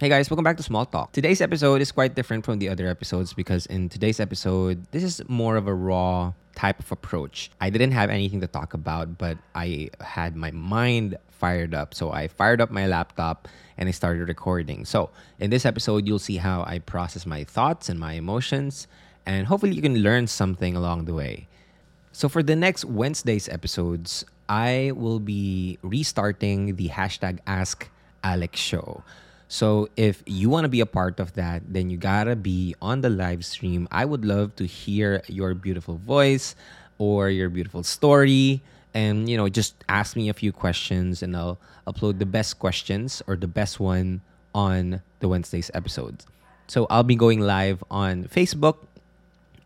Hey guys, welcome back to Small Talk. Today's episode is quite different from the other episodes because in today's episode, this is more of a raw type of approach. I didn't have anything to talk about, but I had my mind fired up. So I fired up my laptop and I started recording. So in this episode, you'll see how I process my thoughts and my emotions, and hopefully you can learn something along the way. So for the next Wednesday's episodes, I will be restarting the hashtag Ask Alex Show. So if you want to be a part of that, then you gotta be on the live stream. I would love to hear your beautiful voice or your beautiful story. And you know, just ask me a few questions and I'll upload the best questions or the best one on the Wednesday's episodes. So I'll be going live on Facebook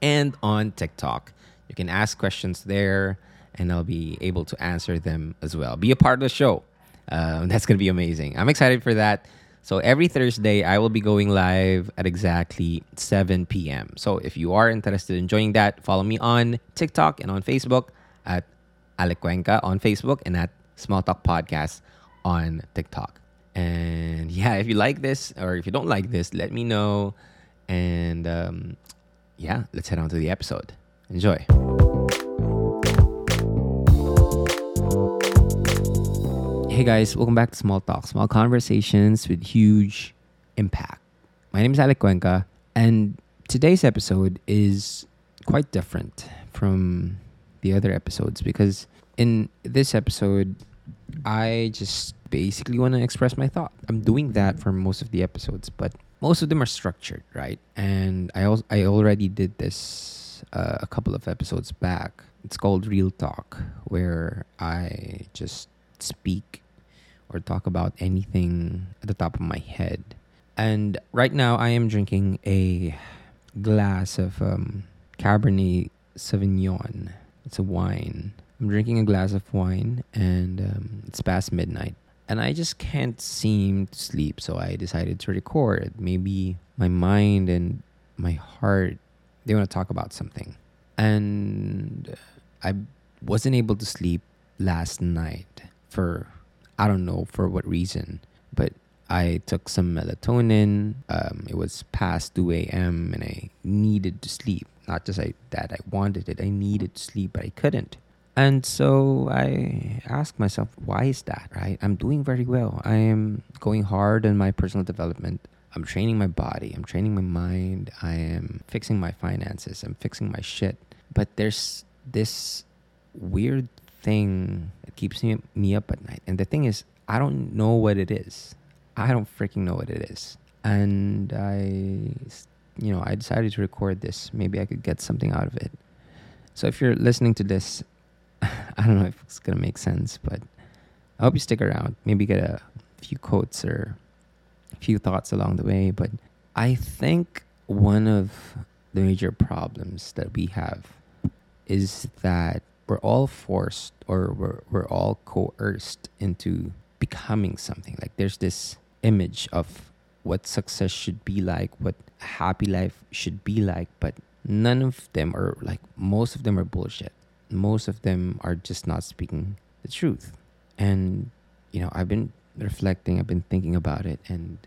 and on TikTok. You can ask questions there and I'll be able to answer them as well. Be a part of the show. Um, that's going to be amazing. I'm excited for that. So every Thursday, I will be going live at exactly 7 p.m. So if you are interested in joining that, follow me on TikTok and on Facebook at Alec Cuenca on Facebook and at Small Talk Podcast on TikTok. And yeah, if you like this or if you don't like this, let me know. And um, yeah, let's head on to the episode. Enjoy. Hey guys, welcome back to Small Talk, small conversations with huge impact. My name is Alec Cuenca, and today's episode is quite different from the other episodes because in this episode, I just basically want to express my thought. I'm doing that for most of the episodes, but most of them are structured, right? And I also I already did this uh, a couple of episodes back. It's called Real Talk, where I just speak or talk about anything at the top of my head. And right now, I am drinking a glass of um, Cabernet Sauvignon. It's a wine. I'm drinking a glass of wine, and um, it's past midnight. And I just can't seem to sleep, so I decided to record. Maybe my mind and my heart, they want to talk about something. And I wasn't able to sleep last night for I don't know for what reason, but I took some melatonin. Um, it was past 2 a.m. and I needed to sleep. Not just I, that I wanted it, I needed to sleep, but I couldn't. And so I asked myself, why is that, right? I'm doing very well. I am going hard on my personal development. I'm training my body. I'm training my mind. I am fixing my finances. I'm fixing my shit. But there's this weird thing that keeps me, me up at night. And the thing is, I don't know what it is. I don't freaking know what it is. And I, you know, I decided to record this. Maybe I could get something out of it. So if you're listening to this, I don't know if it's going to make sense, but I hope you stick around. Maybe get a few quotes or a few thoughts along the way. But I think one of the major problems that we have is that we're all forced or we're, we're all coerced into becoming something. Like there's this image of what success should be like, what a happy life should be like, but none of them are like most of them are bullshit. Most of them are just not speaking the truth. And you know, I've been reflecting, I've been thinking about it and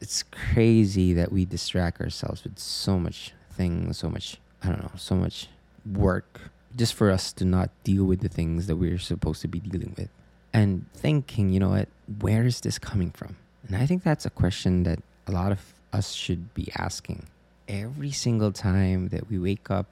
it's crazy that we distract ourselves with so much things, so much I don't know, so much work just for us to not deal with the things that we're supposed to be dealing with and thinking, you know what, where is this coming from? And I think that's a question that a lot of us should be asking. Every single time that we wake up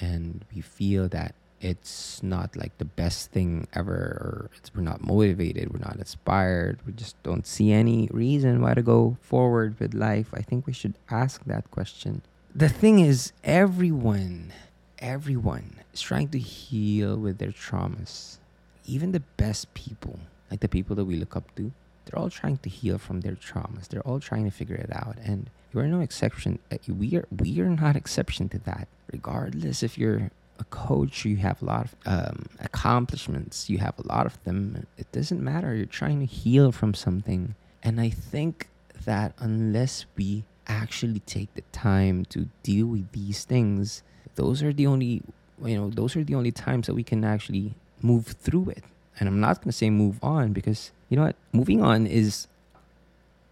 and we feel that it's not like the best thing ever, or we're not motivated, we're not inspired, we just don't see any reason why to go forward with life, I think we should ask that question. The thing is, everyone everyone is trying to heal with their traumas. Even the best people, like the people that we look up to, they're all trying to heal from their traumas. They're all trying to figure it out. And you are no exception. Uh, we are, we are not exception to that. Regardless if you're a coach, you have a lot of um, accomplishments, you have a lot of them. It doesn't matter. You're trying to heal from something. And I think that unless we actually take the time to deal with these things, those are the only you know those are the only times that we can actually move through it and i'm not going to say move on because you know what moving on is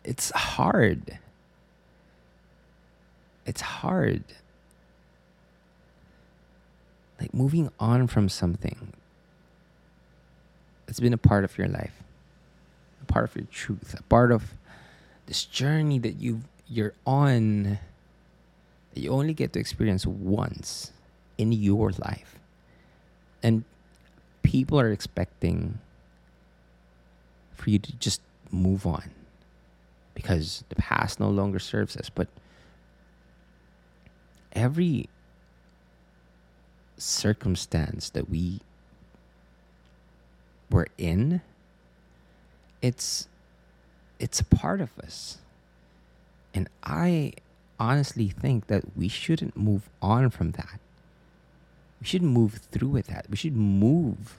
it's hard. It's hard. Like moving on from something that's been a part of your life, a part of your truth, a part of this journey that you you're on you only get to experience once in your life. And people are expecting for you to just move on because the past no longer serves us. But every circumstance that we were in, it's it's a part of us. And I honestly think that we shouldn't move on from that. We should move through with that. We should move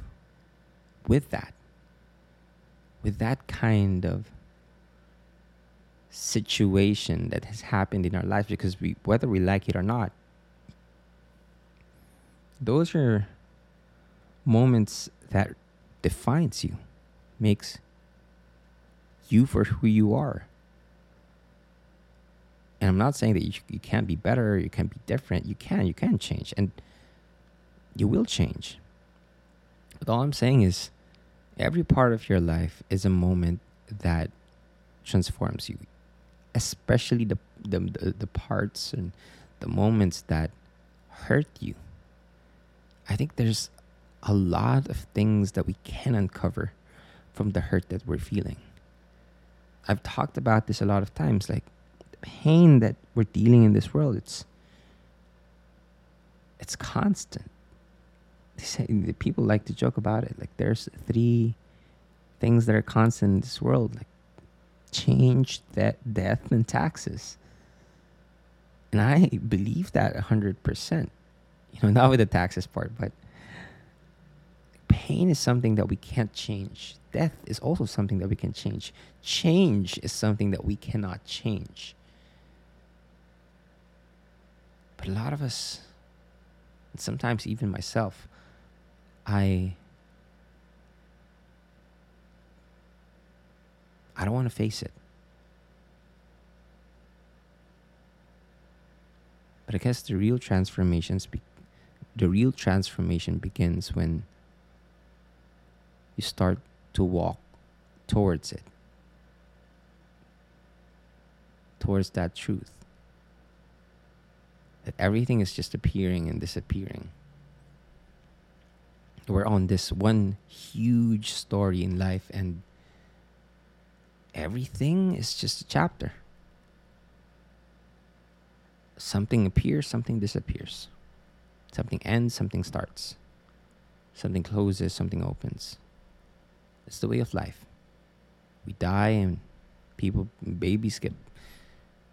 with that. With that kind of situation that has happened in our lives because we whether we like it or not those are moments that defines you makes you for who you are and i'm not saying that you, you can't be better you can't be different you can you can change and you will change but all i'm saying is every part of your life is a moment that transforms you especially the, the, the, the parts and the moments that hurt you. I think there's a lot of things that we can uncover from the hurt that we're feeling. I've talked about this a lot of times like pain that we're dealing in this world it's it's constant. They say, the people like to joke about it like there's three things that are constant in this world like change that death and taxes. And I believe that 100%. You know, not with the taxes part, but pain is something that we can't change. Death is also something that we can change. Change is something that we cannot change. But a lot of us, and sometimes even myself, I I don't want to face it. But I guess the real transformations, be- the real transformation begins when you start to walk towards it, towards that truth. Everything is just appearing and disappearing. We're on this one huge story in life, and everything is just a chapter. Something appears, something disappears. Something ends, something starts. Something closes, something opens. It's the way of life. We die and people, babies get,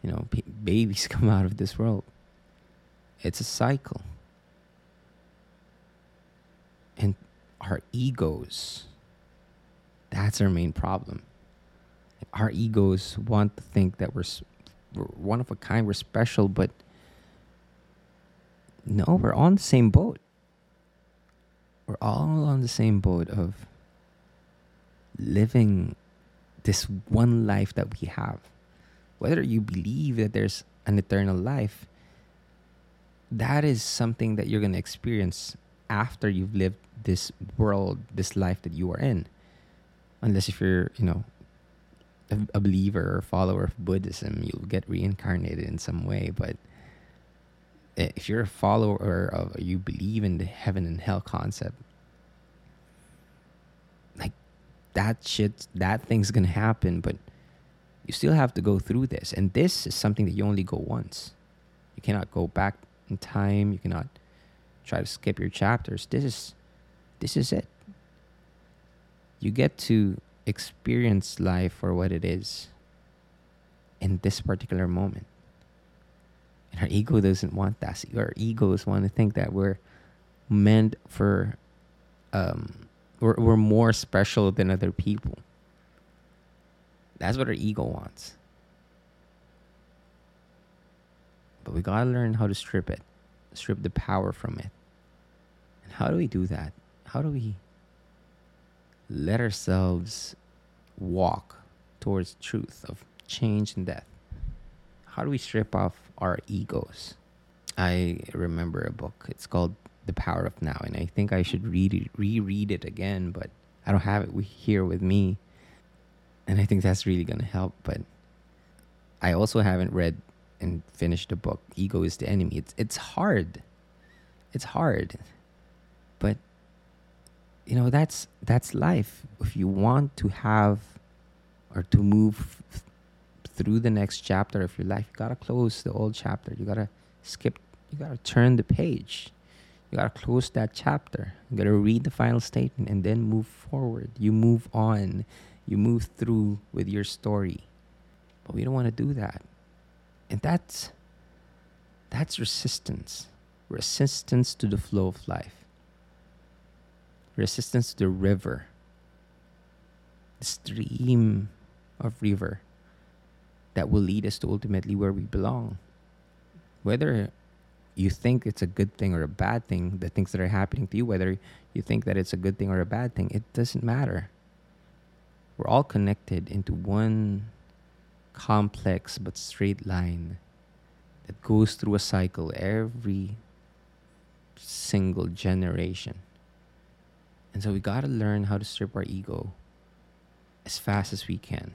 you know, babies come out of this world. It's a cycle. And our egos, that's our main problem our egos want to think that we're, we're one of a kind, we're special, but no, we're on the same boat. We're all on the same boat of living this one life that we have. Whether you believe that there's an eternal life, that is something that you're going to experience after you've lived this world, this life that you are in. Unless if you're, you know, a, a believer or follower of Buddhism, you'll get reincarnated in some way. But if you're a follower of, you believe in the heaven and hell concept, like that shit, that thing's gonna happen. But you still have to go through this, and this is something that you only go once. You cannot go back in time. You cannot try to skip your chapters. This is, this is it. You get to experience life for what it is in this particular moment. And our ego doesn't want that. Our egos want to think that we're meant for, um, we're, we're more special than other people. That's what our ego wants. But we gotta learn how to strip it, strip the power from it. And how do we do that? How do we let ourselves walk towards truth of change, and death. How do we strip off our egos? I remember a book. It's called The Power of Now, and I think I should read it, reread it again, but I don't have it here with me, and I think that's really gonna help. But I also haven't read and finished the book. Ego is the enemy. It's it's hard. It's hard, but you know that's that's life. If you want to have or to move through the next chapter of your life, you gotta close the old chapter. You gotta skip. You gotta turn the page. You gotta close that chapter. You gotta read the final statement and then move forward. You move on. You move through with your story. But we don't want to do that. And that's that's resistance. Resistance to the flow of life. Resistance to the river. The stream of river that will lead us to ultimately where we belong. Whether you think it's a good thing or a bad thing, the things that are happening to you, whether you think that it's a good thing or a bad thing, it doesn't matter. We're all connected into one complex but straight line that goes through a cycle every single generation. And so we got to learn how to strip our ego as fast as we can.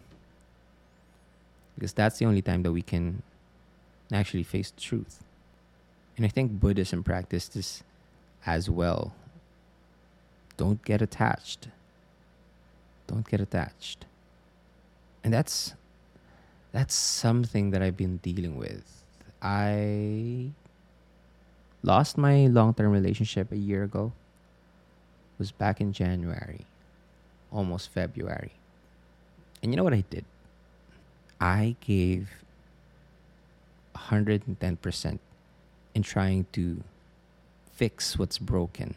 Because that's the only time that we can actually face truth. And I think Buddhism practiced this as well. Don't get attached. Don't get attached. And that's that's something that I've been dealing with. I lost my long-term relationship a year ago. It was back in January, almost February. And you know what I did? I gave 110% in trying to fix what's broken,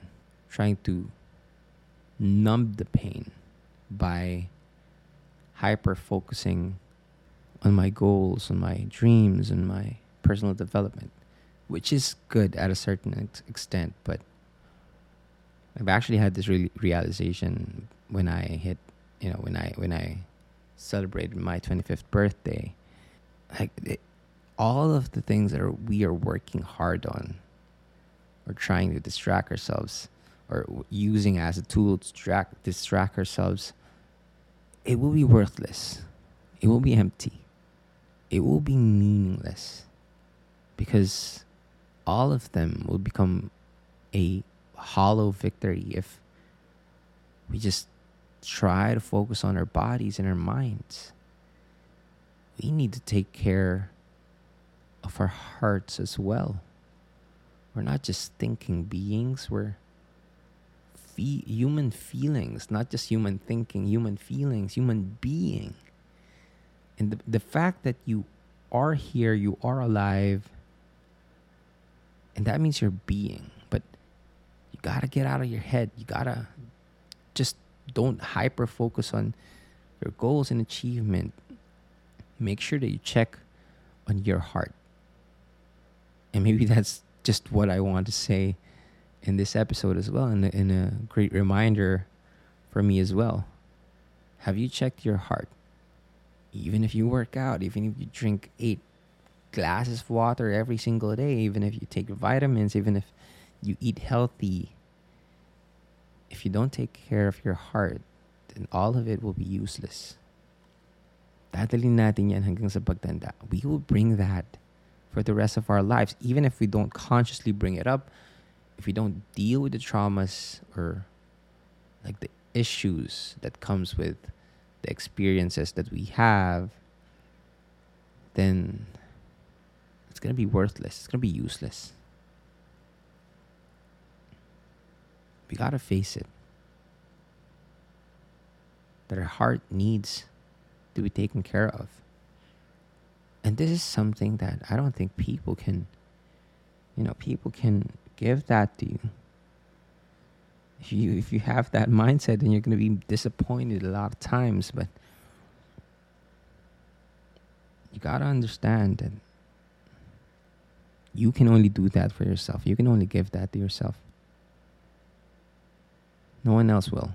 trying to numb the pain by hyper focusing on my goals, on my dreams, and my personal development, which is good at a certain ex- extent. But I've actually had this re- realization when I hit, you know, when I when I celebrated my 25th birthday. Like it, all of the things that are, we are working hard on, or trying to distract ourselves, or using as a tool to distract distract ourselves, it will be worthless. It will be empty it will be meaningless because all of them will become a hollow victory if we just try to focus on our bodies and our minds. We need to take care of our hearts as well. We're not just thinking beings, we're fe- human feelings, not just human thinking, human feelings, human being. And the, the fact that you are here, you are alive, and that means you're being. But you gotta get out of your head. You gotta just don't hyper focus on your goals and achievement. Make sure that you check on your heart. And maybe that's just what I want to say in this episode as well, and, and a great reminder for me as well. Have you checked your heart? Even if you work out, even if you drink eight glasses of water every single day, even if you take vitamins, even if you eat healthy, if you don't take care of your heart, then all of it will be useless. Dadalhin natin yan hanggang sa pagtanda. We will bring that for the rest of our lives, even if we don't consciously bring it up, if we don't deal with the traumas or like the issues that comes with the experiences that we have, then it's going to be worthless. It's going to be useless. We got to face it. That our heart needs to be taken care of. And this is something that I don't think people can, you know, people can give that to you if you if you have that mindset, then you're going to be disappointed a lot of times. But you got to understand that you can only do that for yourself. You can only give that to yourself. No one else will.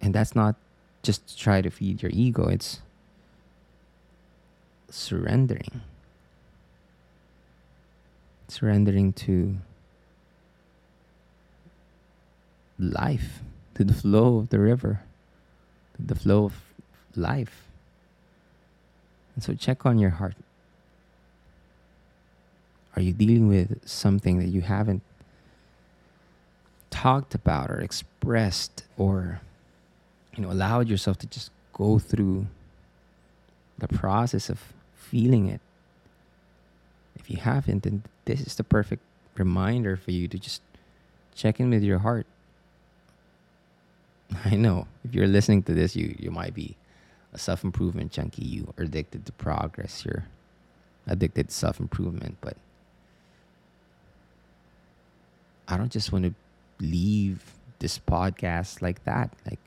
And that's not just to try to feed your ego. It's surrendering. Surrendering to life, to the flow of the river, to the flow of life. And so check on your heart. Are you dealing with something that you haven't talked about or expressed or you know allowed yourself to just go through the process of feeling it? If you haven't, then this is the perfect reminder for you to just check in with your heart. I know if you're listening to this, you you might be a self improvement junkie. You are addicted to progress. You're addicted to self improvement, but I don't just want to leave this podcast like that. Like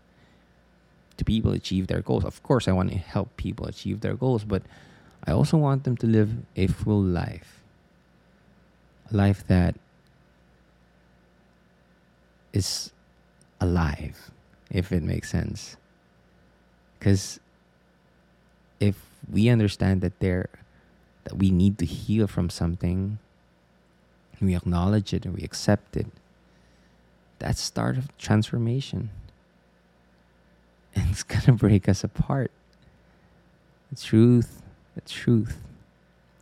to people achieve their goals. Of course, I want to help people achieve their goals, but I also want them to live a full life. A life that is alive, if it makes sense. Because if we understand that there that we need to heal from something, we acknowledge it and we accept it, that's start of transformation. And it's gonna break us apart. The truth, the truth,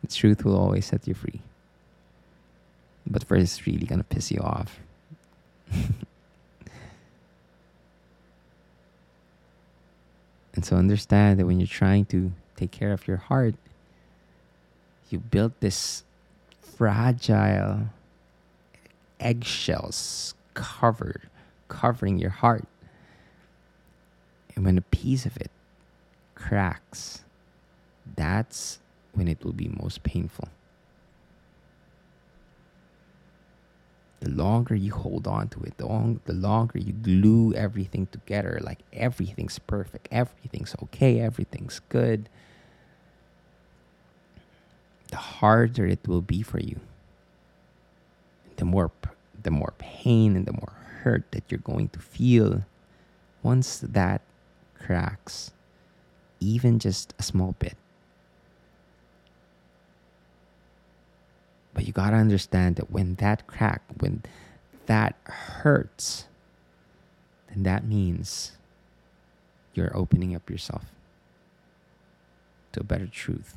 the truth will always set you free. But first, it's really gonna piss you off. and so understand that when you're trying to take care of your heart, you build this fragile eggshells covered, covering your heart. And when a piece of it cracks, that's when it will be most painful. The longer you hold on to it, the, long, the longer you glue everything together, like everything's perfect, everything's okay, everything's good, the harder it will be for you. The more the more pain and the more hurt that you're going to feel once that cracks even just a small bit. But you got to understand that when that crack, when that hurts, then that means you're opening up yourself to a better truth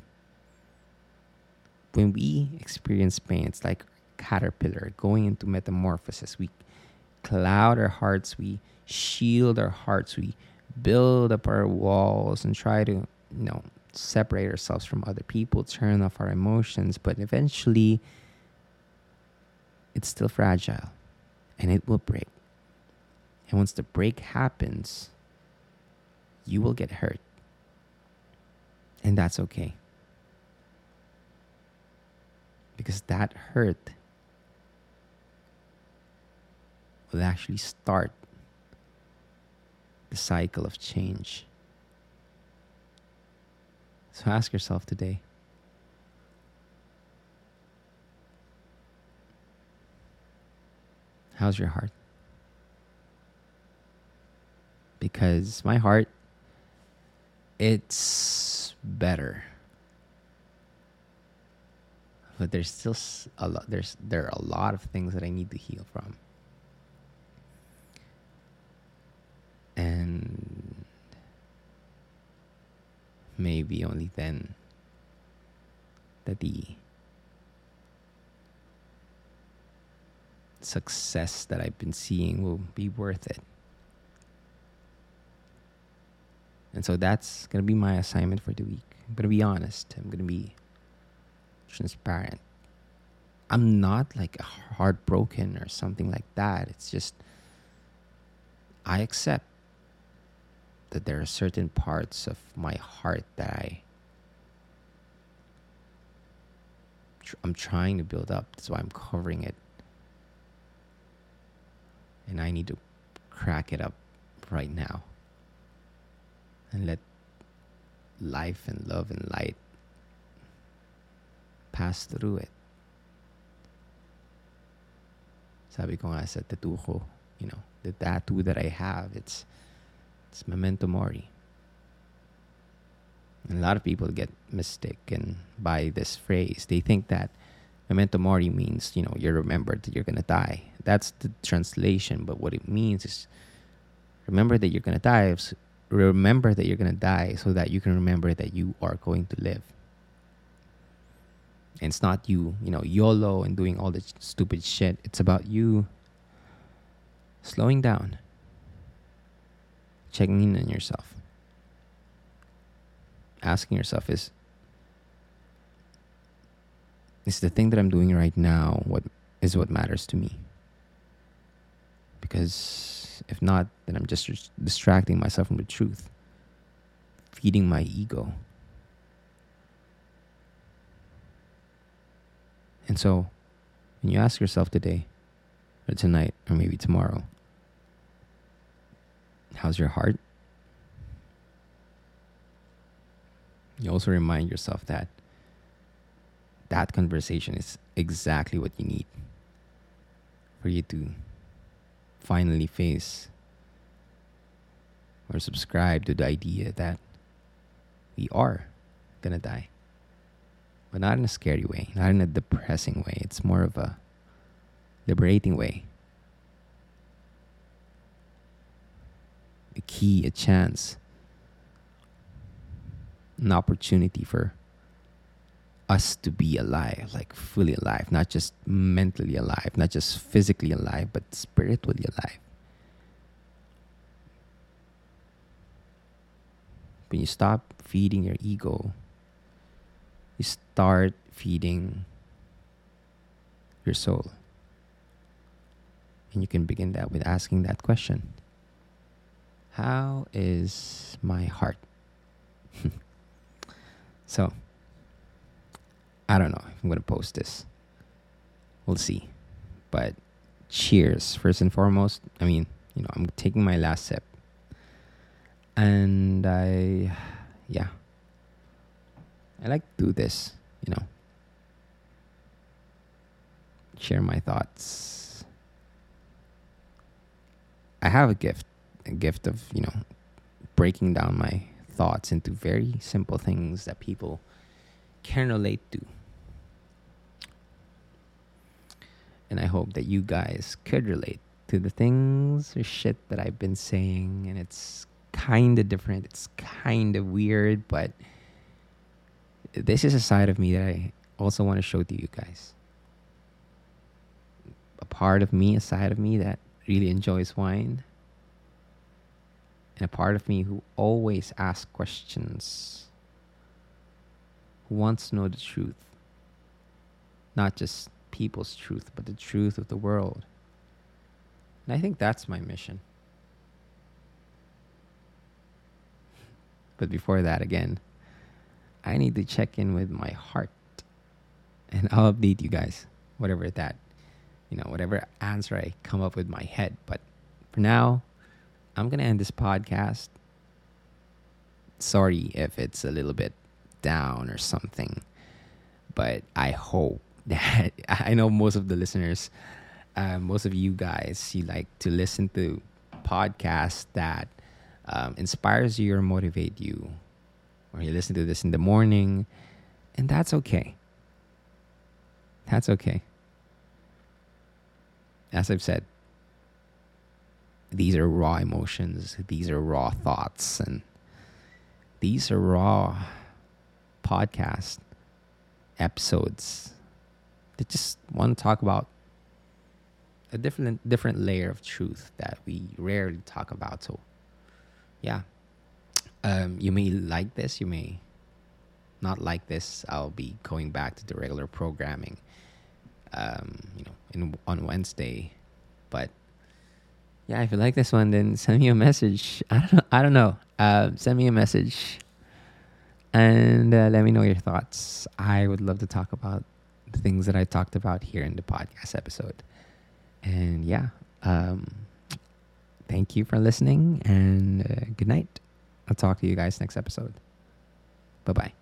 when we experience pain, it's like caterpillar going into metamorphosis. We cloud our hearts, we shield our hearts, we build up our walls and try to, you know, separate ourselves from other people, turn off our emotions, but eventually it's still fragile and it will break. And once the break happens, you will get hurt. And that's okay because that hurt will actually start the cycle of change. So ask yourself today how's your heart? Because my heart, it's better but there's still a lot there's there are a lot of things that I need to heal from. And maybe only then that the success that I've been seeing will be worth it. And so that's going to be my assignment for the week. I'm going to be honest. I'm going to be transparent. I'm not like heartbroken or something like that. It's just I accept that there are certain parts of my heart that I I'm trying to build up. That's why I'm covering it. And I need to crack it up right now. And let life and love and light pass through it. Sabi ko nga sa tattoo ko, you know, the tattoo that I have, it's, it's memento mori. a lot of people get mistaken by this phrase. They think that memento mori means, you know, you're remembered that you're going to die. That's the translation. But what it means is remember that you're going to die. Remember that you're going to die so that you can remember that you are going to live. And it's not you, you know, YOLO and doing all this stupid shit. It's about you slowing down, checking in on yourself, asking yourself is is the thing that I'm doing right now what is what matters to me? Because if not, then I'm just distracting myself from the truth, feeding my ego. And so, when you ask yourself today, or tonight, or maybe tomorrow, how's your heart? You also remind yourself that that conversation is exactly what you need for you to finally face or subscribe to the idea that we are gonna die. But not in a scary way, not in a depressing way. It's more of a liberating way. A key, a chance, an opportunity for us to be alive, like fully alive, not just mentally alive, not just physically alive, but spiritually alive. When you stop feeding your ego, you start feeding your soul. And you can begin that with asking that question How is my heart? so, I don't know if I'm going to post this. We'll see. But cheers, first and foremost. I mean, you know, I'm taking my last sip. And I, yeah. I like to do this, you know. Share my thoughts. I have a gift, a gift of, you know, breaking down my thoughts into very simple things that people can relate to. And I hope that you guys could relate to the things or shit that I've been saying. And it's kind of different. It's kind of weird, but this is a side of me that I also want to show to you guys. A part of me, a side of me that really enjoys wine. And a part of me who always asks questions, who wants to know the truth. Not just people's truth, but the truth of the world. And I think that's my mission. But before that, again, I need to check in with my heart. And I'll update you guys, whatever that, you know, whatever answer I come up with my head. But for now, I'm going to end this podcast. Sorry if it's a little bit down or something, but I hope that I know most of the listeners, uh, most of you guys, you like to listen to podcasts that um, inspires you or motivate you, or you listen to this in the morning, and that's okay. That's okay. As I've said, these are raw emotions, these are raw thoughts, and these are raw podcast episodes that just want to talk about a different different layer of truth that we rarely talk about. So, yeah, um, you may like this, you may not like this. I'll be going back to the regular programming, um, you know, in on Wednesday. But yeah, if you like this one, then send me a message. I don't know. I don't know. Uh, send me a message and uh, let me know your thoughts. I would love to talk about the things that I talked about here in the podcast episode. And yeah, um, thank you for listening and uh, good night. I'll talk to you guys next episode. Bye bye.